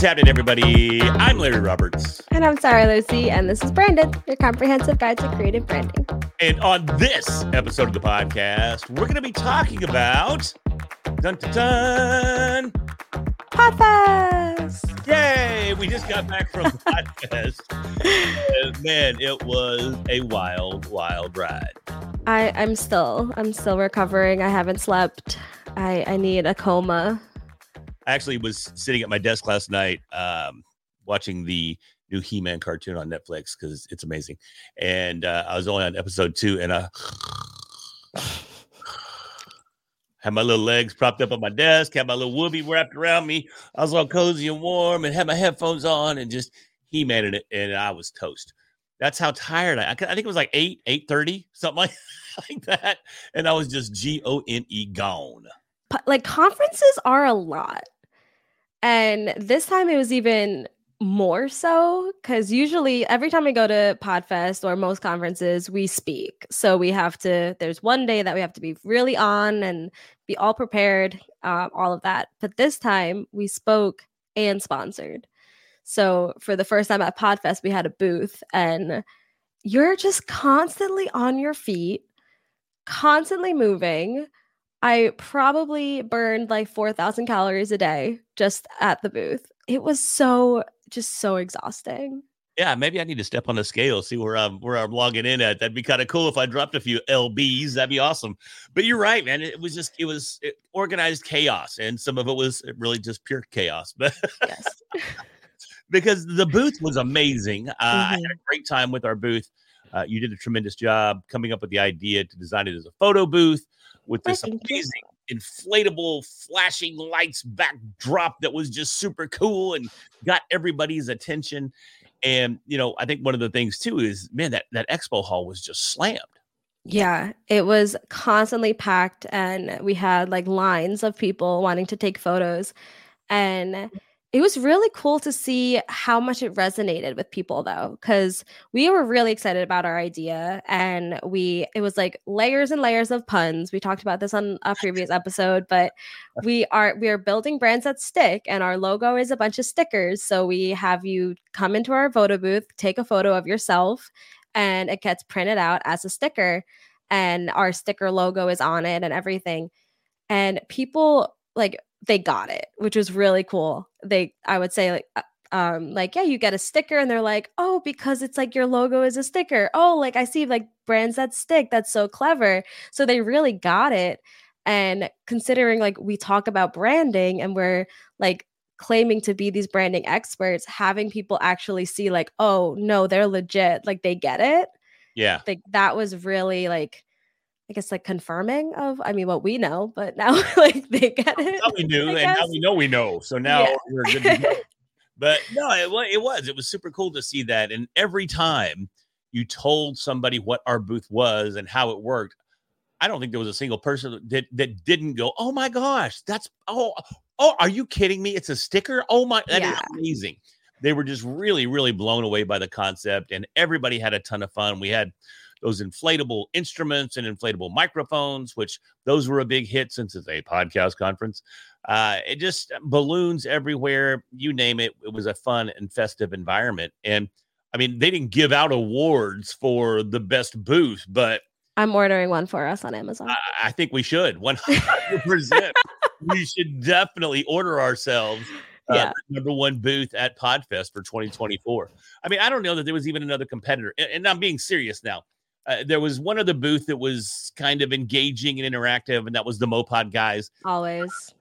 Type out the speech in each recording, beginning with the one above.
is happening, everybody? I'm Larry Roberts. And I'm Sarah Lucy, and this is Branded, your comprehensive guide to creative branding. And on this episode of the podcast, we're going to be talking about dun dun dun. Podfest! Yay! We just got back from Podfest. And man, it was a wild, wild ride. I, I'm still, I'm still recovering. I haven't slept. I, I need a coma. I actually was sitting at my desk last night, um, watching the new He-Man cartoon on Netflix because it's amazing. And uh, I was only on episode two, and I had my little legs propped up on my desk, had my little whoopee wrapped around me. I was all cozy and warm, and had my headphones on, and just He-Man in it, and I was toast. That's how tired I. I think it was like eight, eight thirty, something like, like that, and I was just G O N E gone. Like conferences are a lot. And this time it was even more so because usually every time we go to Podfest or most conferences, we speak. So we have to, there's one day that we have to be really on and be all prepared, uh, all of that. But this time we spoke and sponsored. So for the first time at Podfest, we had a booth and you're just constantly on your feet, constantly moving. I probably burned like 4,000 calories a day just at the booth. It was so, just so exhausting. Yeah, maybe I need to step on the scale, see where I'm where I'm logging in at. That'd be kind of cool if I dropped a few lbs. That'd be awesome. But you're right, man. It was just it was it, organized chaos, and some of it was really just pure chaos. But yes, because the booth was amazing. Uh, mm-hmm. I had a mm-hmm. great time with our booth. Uh, you did a tremendous job coming up with the idea to design it as a photo booth with this amazing inflatable flashing lights backdrop that was just super cool and got everybody's attention. And you know, I think one of the things too is man, that that expo hall was just slammed. Yeah, it was constantly packed and we had like lines of people wanting to take photos. And it was really cool to see how much it resonated with people though cuz we were really excited about our idea and we it was like layers and layers of puns. We talked about this on a previous episode, but we are we are building brands that stick and our logo is a bunch of stickers. So we have you come into our photo booth, take a photo of yourself and it gets printed out as a sticker and our sticker logo is on it and everything. And people like they got it, which was really cool. They, I would say, like, uh, um, like, yeah, you get a sticker, and they're like, oh, because it's like your logo is a sticker. Oh, like I see like brands that stick. That's so clever. So they really got it. And considering like we talk about branding and we're like claiming to be these branding experts, having people actually see like, oh no, they're legit, like they get it. Yeah. Like that was really like I guess like confirming of I mean what we know, but now like they get it. Now we knew, and now we know we know. So now yeah. we're good to go. but no, it, it was it was super cool to see that. And every time you told somebody what our booth was and how it worked, I don't think there was a single person that that didn't go, "Oh my gosh, that's oh oh, are you kidding me? It's a sticker. Oh my, that yeah. is amazing." They were just really really blown away by the concept, and everybody had a ton of fun. We had those inflatable instruments and inflatable microphones, which those were a big hit since it's a podcast conference. Uh, it just balloons everywhere, you name it. It was a fun and festive environment. And I mean, they didn't give out awards for the best booth, but I'm ordering one for us on Amazon. I, I think we should 100%. we should definitely order ourselves uh, yeah. number one booth at Podfest for 2024. I mean, I don't know that there was even another competitor, and, and I'm being serious now. Uh, there was one other booth that was kind of engaging and interactive, and that was the Mopod guys. Always.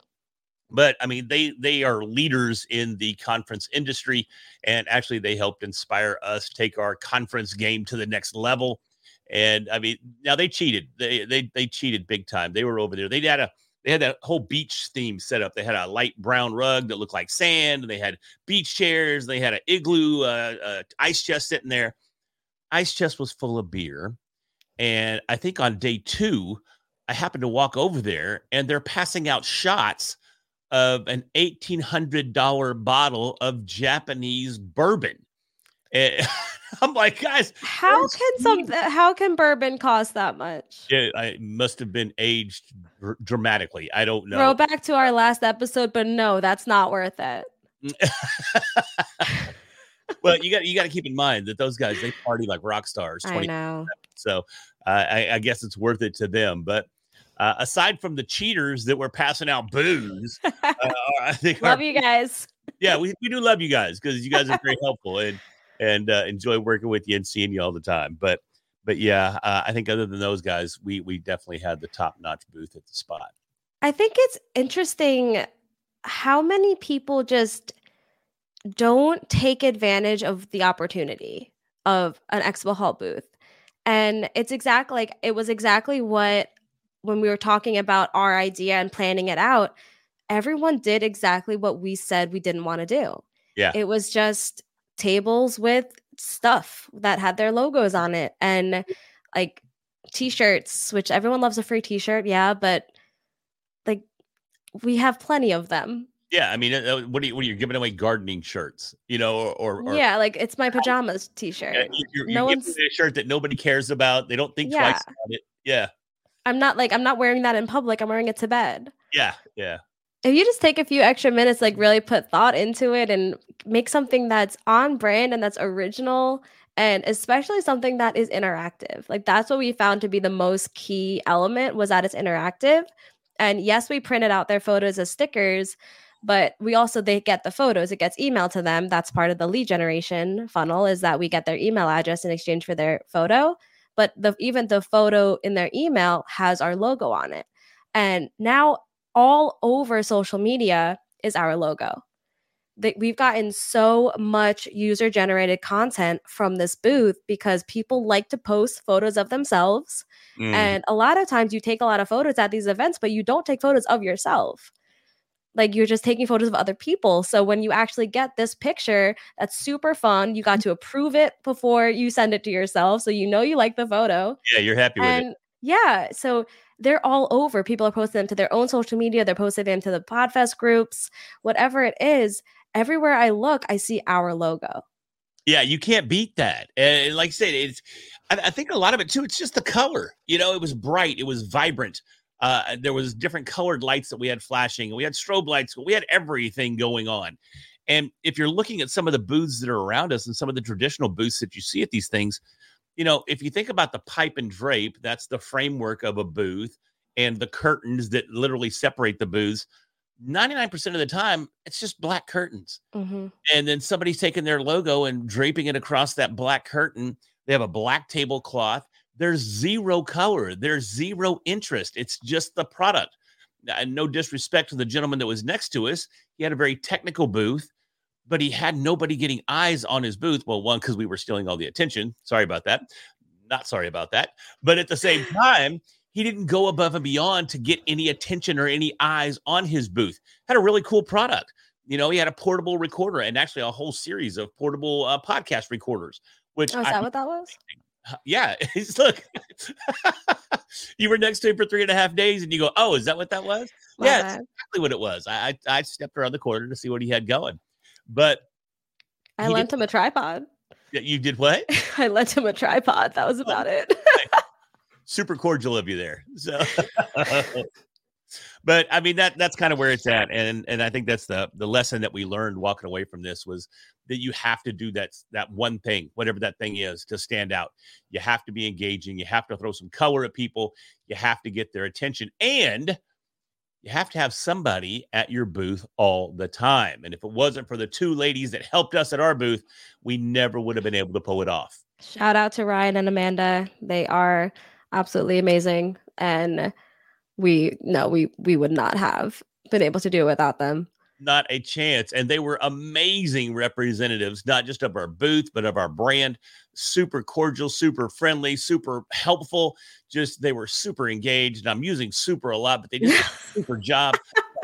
But I mean, they they are leaders in the conference industry, and actually, they helped inspire us take our conference game to the next level. And I mean, now they cheated. They they they cheated big time. They were over there. They had a they had that whole beach theme set up. They had a light brown rug that looked like sand. They had beach chairs. They had an igloo uh, uh, ice chest sitting there ice chest was full of beer. And I think on day two, I happened to walk over there and they're passing out shots of an $1,800 bottle of Japanese bourbon. Eh, and I'm like, guys, how can some how can bourbon cost that much? Yeah, I must have been aged dramatically. I don't know. Throw back to our last episode, but no, that's not worth it. well, you got you got to keep in mind that those guys they party like rock stars. I know. So uh, I, I, guess it's worth it to them. But uh, aside from the cheaters that were passing out booze, uh, I think love our, you guys. Yeah, we, we do love you guys because you guys are very helpful and and uh, enjoy working with you and seeing you all the time. But but yeah, uh, I think other than those guys, we we definitely had the top notch booth at the spot. I think it's interesting how many people just don't take advantage of the opportunity of an Expo Hall booth. And it's exactly like it was exactly what when we were talking about our idea and planning it out, everyone did exactly what we said we didn't want to do. Yeah. It was just tables with stuff that had their logos on it and like t-shirts, which everyone loves a free t-shirt, yeah, but like we have plenty of them. Yeah, I mean, uh, what are you? What are you giving away? Gardening shirts, you know, or, or yeah, like it's my pajamas T-shirt. Yeah, you're, you're no one's a shirt that nobody cares about. They don't think yeah. twice about it. Yeah, I'm not like I'm not wearing that in public. I'm wearing it to bed. Yeah, yeah. If you just take a few extra minutes, like really put thought into it and make something that's on brand and that's original, and especially something that is interactive. Like that's what we found to be the most key element was that it's interactive. And yes, we printed out their photos as stickers but we also they get the photos it gets emailed to them that's part of the lead generation funnel is that we get their email address in exchange for their photo. But the even the photo in their email has our logo on it. And now all over social media is our logo. That we've gotten so much user generated content from this booth because people like to post photos of themselves. Mm. and a lot of times you take a lot of photos at these events but you don't take photos of yourself like you're just taking photos of other people. So when you actually get this picture, that's super fun. You got mm-hmm. to approve it before you send it to yourself. So you know you like the photo. Yeah, you're happy with and, it. Yeah. So they're all over. People are posting them to their own social media. They're posting them to the Podfest groups, whatever it is. Everywhere I look, I see our logo. Yeah, you can't beat that. And like I said, it's I, I think a lot of it too. It's just the color. You know, it was bright. It was vibrant. Uh, there was different colored lights that we had flashing. We had strobe lights. We had everything going on. And if you're looking at some of the booths that are around us and some of the traditional booths that you see at these things, you know, if you think about the pipe and drape, that's the framework of a booth, and the curtains that literally separate the booths. 99% of the time, it's just black curtains. Mm-hmm. And then somebody's taking their logo and draping it across that black curtain. They have a black tablecloth there's zero color, there's zero interest. It's just the product. And no disrespect to the gentleman that was next to us, he had a very technical booth, but he had nobody getting eyes on his booth. Well, one, because we were stealing all the attention. Sorry about that. Not sorry about that. But at the same time, he didn't go above and beyond to get any attention or any eyes on his booth. Had a really cool product. You know, he had a portable recorder and actually a whole series of portable uh, podcast recorders. Which oh, is I, that what that was? Yeah, look, you were next to him for three and a half days, and you go, "Oh, is that what that was?" Yeah, that's exactly what it was. I, I, I stepped around the corner to see what he had going, but I lent him a tripod. Yeah, you did what? I lent him a tripod. That was oh, about oh, it. Super cordial of you there. So, but I mean that that's kind of where it's at, and and I think that's the the lesson that we learned walking away from this was that you have to do that that one thing, whatever that thing is, to stand out. You have to be engaging. You have to throw some color at people. You have to get their attention, and you have to have somebody at your booth all the time. And if it wasn't for the two ladies that helped us at our booth, we never would have been able to pull it off. Shout out to Ryan and Amanda. They are absolutely amazing. And we no, we we would not have been able to do it without them not a chance. And they were amazing representatives, not just of our booth, but of our brand. Super cordial, super friendly, super helpful. Just they were super engaged. And I'm using super a lot, but they did a super job.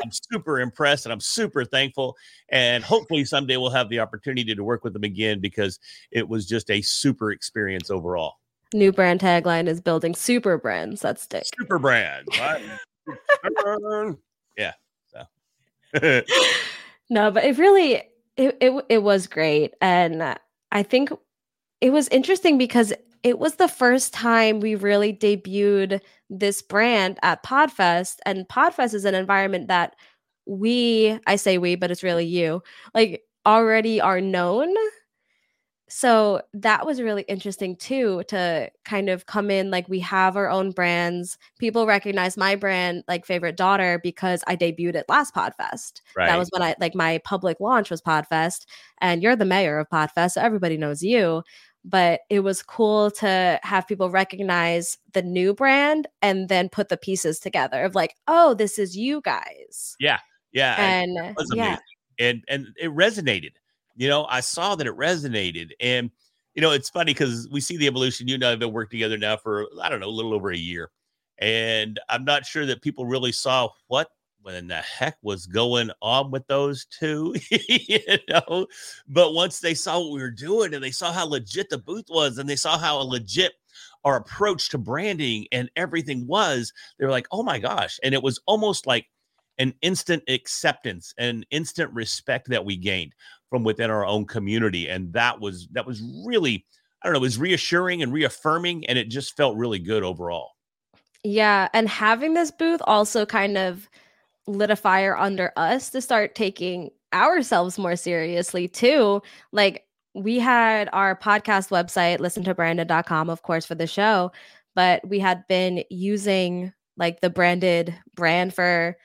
I'm super impressed and I'm super thankful. And hopefully someday we'll have the opportunity to work with them again because it was just a super experience overall. New brand tagline is building super brands that stick. Super brand. yeah. no, but it really it, it it was great and I think it was interesting because it was the first time we really debuted this brand at Podfest and Podfest is an environment that we, I say we, but it's really you, like already are known so that was really interesting too to kind of come in like we have our own brands. People recognize my brand like favorite daughter because i debuted at last podfest. Right. that was when i like my public launch was podfest and you're the mayor of podfest so everybody knows you. But it was cool to have people recognize the new brand and then put the pieces together of like oh this is you guys. Yeah. Yeah and yeah. and and it resonated you know, I saw that it resonated. And, you know, it's funny because we see the evolution. You and I have been working together now for, I don't know, a little over a year. And I'm not sure that people really saw what when the heck was going on with those two, you know. But once they saw what we were doing and they saw how legit the booth was and they saw how legit our approach to branding and everything was, they were like, oh my gosh. And it was almost like an instant acceptance and instant respect that we gained from within our own community and that was that was really i don't know it was reassuring and reaffirming and it just felt really good overall. Yeah and having this booth also kind of lit a fire under us to start taking ourselves more seriously too. Like we had our podcast website listen to branded.com of course for the show but we had been using like the branded brand for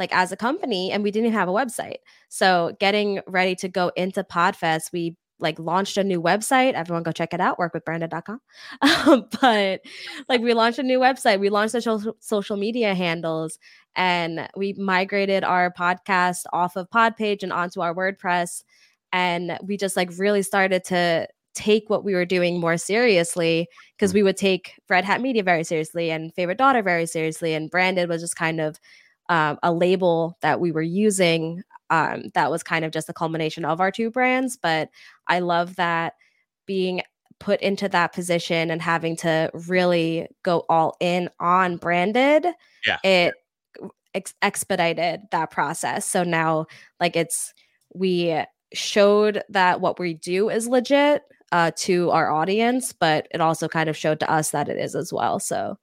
like as a company and we didn't have a website. So getting ready to go into Podfest, we like launched a new website. Everyone go check it out, workwithbranded.com. Um, but like we launched a new website, we launched the social, social media handles and we migrated our podcast off of Podpage and onto our WordPress. And we just like really started to take what we were doing more seriously because mm. we would take Red Hat Media very seriously and Favorite Daughter very seriously. And Branded was just kind of um, a label that we were using um, that was kind of just a culmination of our two brands. But I love that being put into that position and having to really go all in on branded. Yeah. It ex- expedited that process. So now, like, it's we showed that what we do is legit uh, to our audience, but it also kind of showed to us that it is as well. So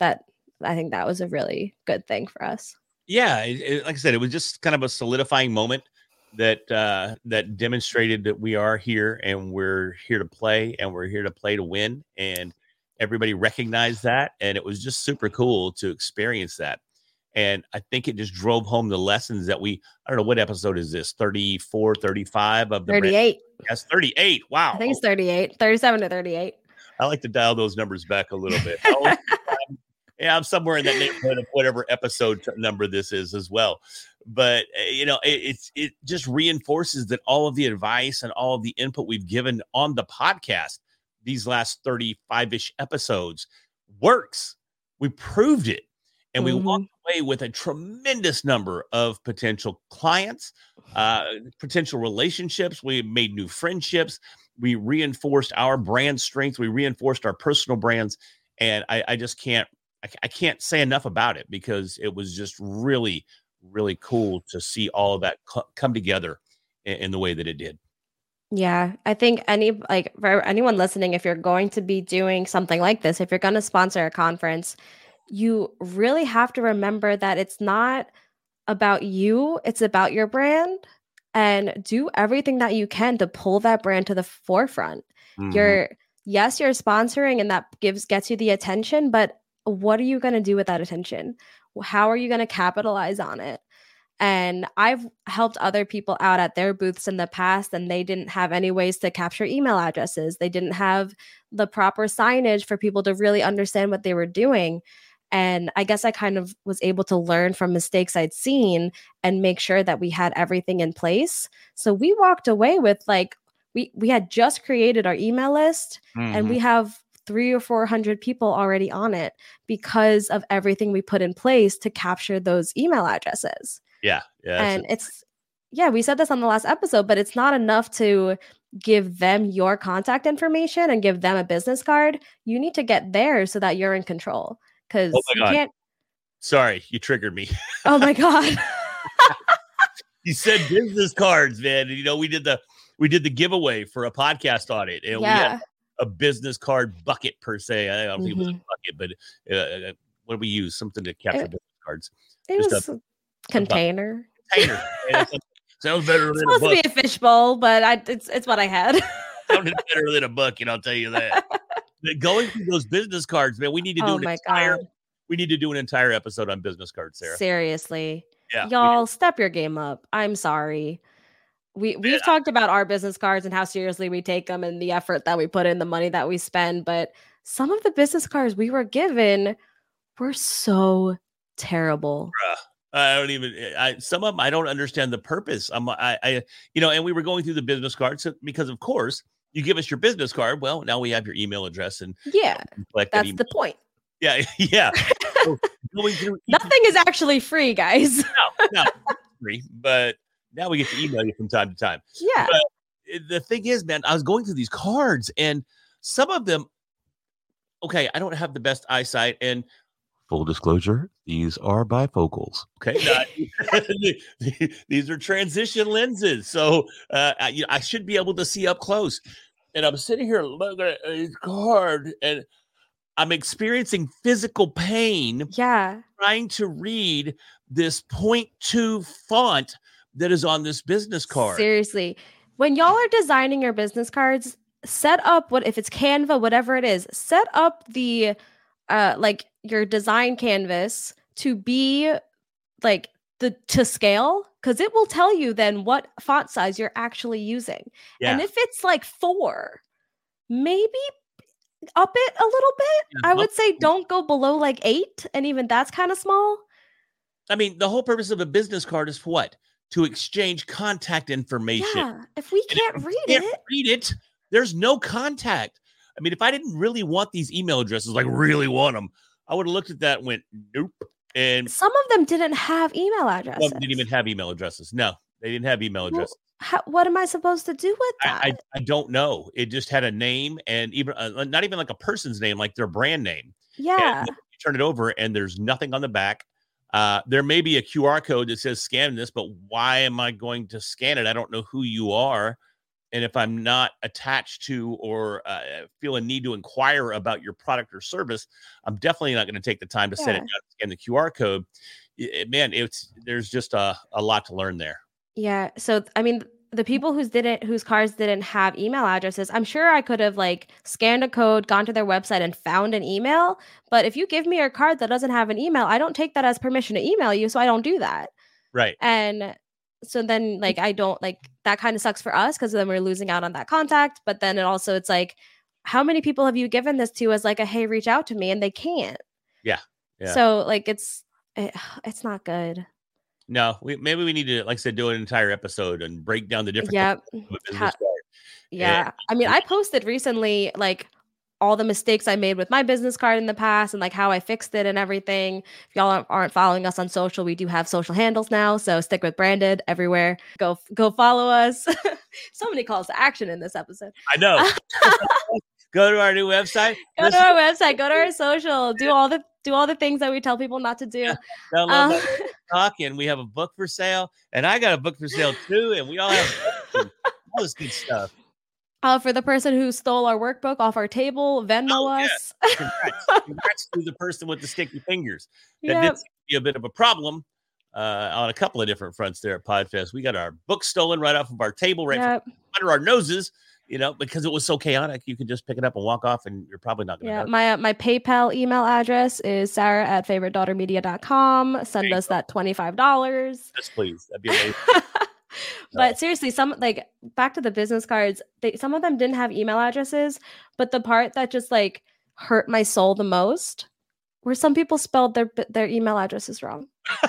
that I think that was a really good thing for us yeah, it, it, like I said, it was just kind of a solidifying moment that uh, that demonstrated that we are here and we're here to play and we're here to play to win and everybody recognized that and it was just super cool to experience that. And i think it just drove home the lessons that we i don't know what episode is this? 34 35 of the 38 yes 38 wow. I think it's 38 37 to 38 i like to dial those numbers back a little bit yeah, I'm somewhere in that neighborhood of whatever episode number this is as well. But eh, you know, it, it's it just reinforces that all of the advice and all of the input we've given on the podcast these last 35-ish episodes works. We proved it. And we mm-hmm. walked away with a tremendous number of potential clients, uh, potential relationships. We made new friendships. We reinforced our brand strength. We reinforced our personal brands. And I, I just can't I, I can't say enough about it because it was just really, really cool to see all of that co- come together in, in the way that it did. Yeah, I think any like for anyone listening, if you're going to be doing something like this, if you're going to sponsor a conference, you really have to remember that it's not about you, it's about your brand and do everything that you can to pull that brand to the forefront. Mm-hmm. You're yes, you're sponsoring and that gives gets you the attention, but what are you going to do with that attention? How are you going to capitalize on it? And I've helped other people out at their booths in the past, and they didn't have any ways to capture email addresses. They didn't have the proper signage for people to really understand what they were doing. And I guess I kind of was able to learn from mistakes I'd seen and make sure that we had everything in place. So we walked away with like, we, we had just created our email list mm-hmm. and we have three or 400 people already on it because of everything we put in place to capture those email addresses. Yeah. Yeah. And it's, yeah, we said this on the last episode, but it's not enough to give them your contact information and give them a business card. You need to get there so that you're in control because oh you can't. Sorry, you triggered me. Oh my God. you said business cards, man. You know, we did the we did the giveaway for a podcast audit and yeah. we had a business card bucket per se. I don't mm-hmm. think it was a mm-hmm. bucket, but uh, uh, what do we use? Something to capture it, business cards. It Just was a, container. container. sounds better than a supposed book. to be a fishbowl, but I it's it's what I had. sounded better than a bucket, I'll tell you that. But going through those business cards, man, we need to do oh an entire. god. We need to do an entire episode on business cards, Sarah. Seriously. Yeah, Y'all step your game up. I'm sorry. We we've Yeah. talked about our business cards and how seriously we take them and the effort that we put in, the money that we spend, but some of the business cards we were given were so terrible. I don't even. Eh, I some of them I don't understand the purpose. I'm I, I you know, and we were going through the business cards because of course you give us your business card. Well, now we have your email address and Yeah, you collect that that's the point. yeah yeah. So Nothing is actually free, guys. no, no, free, but now we get to email you from time to time. yeah. Uh, The thing is, man, I was going through these cards and some of them, okay, I don't have the best eyesight and full disclosure, these are bifocals. Okay. Now, these are transition lenses. So uh, I, you know, I should be able to see up close. And I'm sitting here looking at this card and I'm experiencing physical pain Yeah. trying to read this point two font that is on this business card. Seriously. When y'all are designing your business cards, set up what if it's Canva, whatever it is, set up the uh like your design canvas to be like the to scale because it will tell you then what font size you're actually using. Yeah. And if it's like four, maybe up it a little bit. Yeah, I would say don't go below like eight, and even that's kind of small. I mean, the whole purpose of a business card is for what? To exchange contact information. Yeah, if we can't you read can't it, read it. There's no contact. I mean, if I didn't really want these email addresses, like really want them, I would have looked at that and went, nope. And some of them didn't have email addresses. didn't even have email addresses. No, they didn't have email Well, addresses. How, what am I supposed to do with that? I, I, I don't know. It just had a name and even uh, not even like a person's name, like their brand name. yeah, And you turn it over and there's nothing on the back. Uh, there may be a QR code that says scan this, but why am I going to scan it? I don't know who you are. And if I'm not attached to or uh, feel a need to inquire about your product or service, I'm definitely not going to take the time to set it Yeah. down, scan the QR code. I- I- man, it's there's just a, a lot to learn there. yeah. So I mean, the people whose didn't, whose cars didn't have email addresses, I'm sure I could have like scanned a code, gone to their website, and found an email. But if you give me your card that doesn't have an email, I don't take that as permission to email you, so I don't do that. Right. And so then like I don't like that kind of sucks for us because then we're losing out on that contact. But then it also it's like, how many people have you given this to as like a hey, reach out to me, and they can't. Yeah, yeah. So like it's it, it's not good. No, we, maybe we need to, like I said, do an entire episode and break down the different Yep. components of a business Ha- eh, card. Yeah. I mean, I posted recently like all the mistakes I made with my business card in the past and like how I fixed it and everything. If y'all aren't- aren't following us on social, we do have social handles now. So stick with branded everywhere. Go go follow us. so many calls to action in this episode. I know. Go to our new website. Go to our website, go to our social, do all the do all the things that we tell people not to do. download Uh, my talk, and we have a book for sale, and I got a book for sale too, and we all have all this good stuff. uh, for the person who stole our workbook off our table, Venmo Oh, yeah. us. Congrats, congrats to the person with the sticky fingers. That Yep. did be a bit of a problem uh, on a couple of different fronts there at Podfest. We got our book stolen right off of our table, right Yep. under our noses. You know, because it was so chaotic, you could just pick it up and walk off, and you're probably not going to. Yeah, my uh, my PayPal email address is sarah at favoritedaughtermedia.com. Send us that $25. Yes, please. That'd be amazing. but seriously, some like back to the business cards, they some of them didn't have email addresses, but the part that just like hurt my soul the most were some people spelled their their email addresses wrong.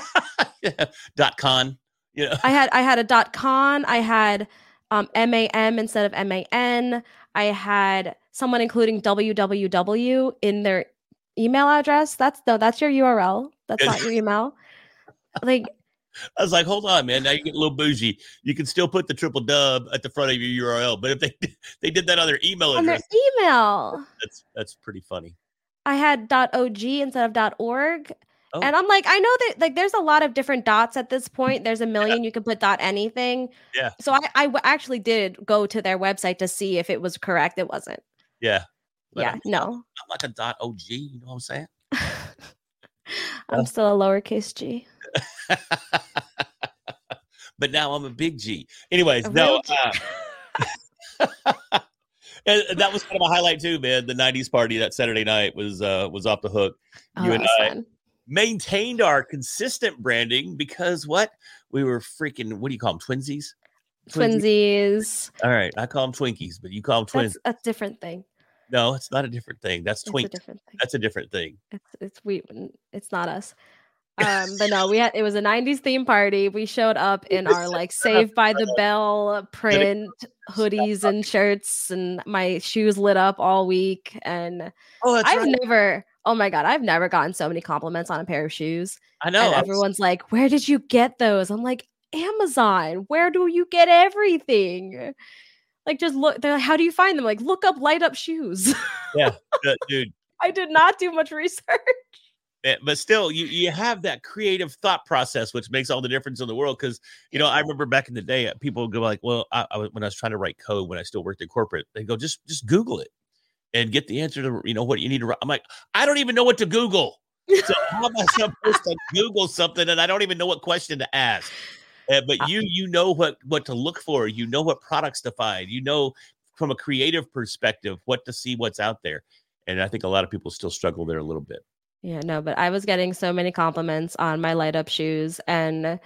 Yeah. Dot con. You know, I had I had a dot con, I had um MAM instead of MAN. I had someone including www in their email address. That's no, that's your URL. That's not your email. Like I was like, hold on, man. Now you get a little bougie. You can still put the triple dub at the front of your URL, but if they they did that on their email on their email. that's that's pretty funny. I had .og instead of .org. Oh. And I'm like, I know that like there's a lot of different dots at this point. There's a million you can put dot anything. Yeah. So I, I w- actually did go to their website to see if it was correct. It wasn't. Yeah. But yeah, I'm, no. I'm like a dot OG. You know what I'm saying? I'm still a lowercase g. but now I'm a big G. Anyways, no. Uh, and that was kind of a highlight too, man. The '90s party that Saturday night was uh, was off the hook. Oh, you and I fun. Maintained our consistent branding because what we were freaking. What do you call them? Twinsies. Twinsies. All right, I call them Twinkies, but you call them twins. That's a different thing. No, it's not a different thing. That's twink. different thing. That's a different thing. It's it's we it's not us. Um, but no, we had it was a '90s theme party. We showed up in our like Saved by the Bell print hoodies and shirts, and my shoes lit up all week. And Oh, I've right. never, oh my god, I've never gotten so many compliments on a pair of shoes. I know. and everyone's like, "Where did you get those?" I'm like, "Amazon. Where do you get everything?" Like, just look. They're like, "How do you find them?" Like, look up light up shoes. yeah, dude. I did not do much research. eh, But still, you you have that creative thought process, which makes all the difference in the world. Because you know, I remember back in the day, uh, people would go like, "Well, I, I was- when I was trying to write code when I still worked in corporate, they go just just Google it and get the answer to you know what you need to." I'm like, I don't even know what to Google. So how am I supposed to Google something and I don't even know what question to ask? Uh, but you you know what what to look for. You know what products to find. You know from a creative perspective what to see, what's out there. And I think a lot of people still struggle there a little bit. Yeah, no, but I was getting so many compliments on my light up shoes and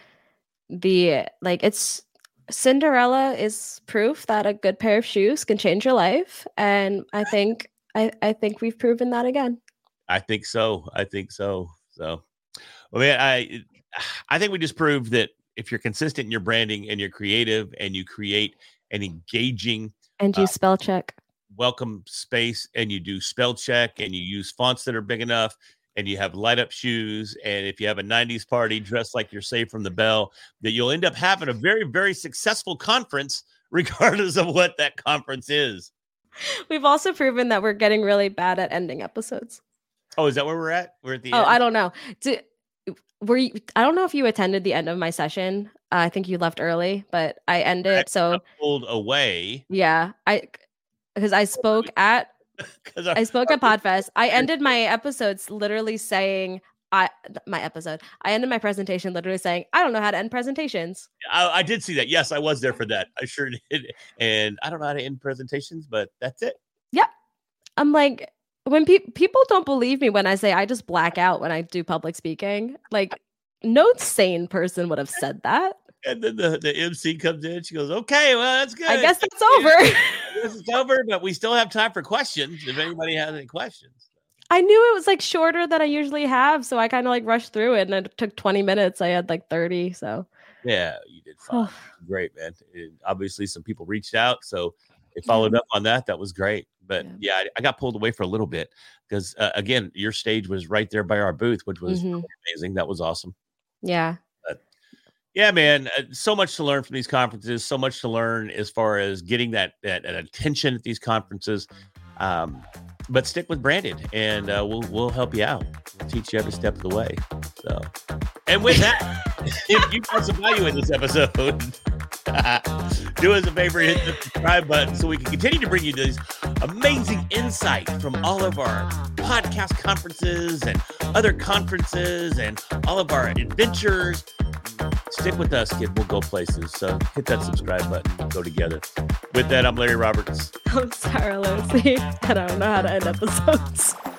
the like it's Cinderella is proof that a good pair of shoes can change your life and I think I I think we've proven that again. I think so. I think so. So, well, man, I I think we just proved that if you're consistent in your branding and you're creative and you create an engaging And you uh, spell check. welcome space and you do spell check and you use fonts that are big enough and you have light up shoes and if you have a 90s party dressed like you're saved from the bell that you'll end up having a very very successful conference regardless of what that conference is We've also proven that we're getting really bad at ending episodes. oh is that where we're at we're at the Oh, end? I don't know. Do, were you I don't know if you attended the end of my session. Uh, I think you left early, but I ended so pulled away yeah, I because I spoke at I spoke at Podfest. I ended my episodes literally saying I my episode. I ended my presentation literally saying I don't know how to end presentations. I, I did see that yes i was there for that i sure did and i don't know how to end presentations but that's it Yep. I'm like when pe- people don't believe me when I say I just black out when I do public speaking. Like no sane person would have said that. And then the, the mc comes in she goes okay well that's good I guess that's over. this is over, but we still have time for questions if anybody has any questions. I knew it was like shorter than I usually have, so I kind of like rushed through it, and it took 20 minutes. I had like 30, so Yeah, you did fine. great, man. And obviously, some people reached out, so they followed up on that. That was great. But Yeah. yeah, I, I got pulled away for a little bit because, uh, again, your stage was right there by our booth, which was Mhm. amazing. That was awesome. yeah, Yeah, man. Uh, so much to learn from these conferences. So much to learn as far as getting that that, that attention at these conferences. Um, but stick with Branded, and uh, we'll we'll help you out. We'll teach you every step of the way. So, and with that, if you found some value in this episode, do us a favor, hit the subscribe button so we can continue to bring you these amazing insight from all of our podcast conferences and other conferences and all of our adventures. Stick with us, kid. We'll go places. So hit that subscribe button. Go together. With that, I'm Larry Roberts. I'm Sarah Lucy, and I don't know how to end episodes.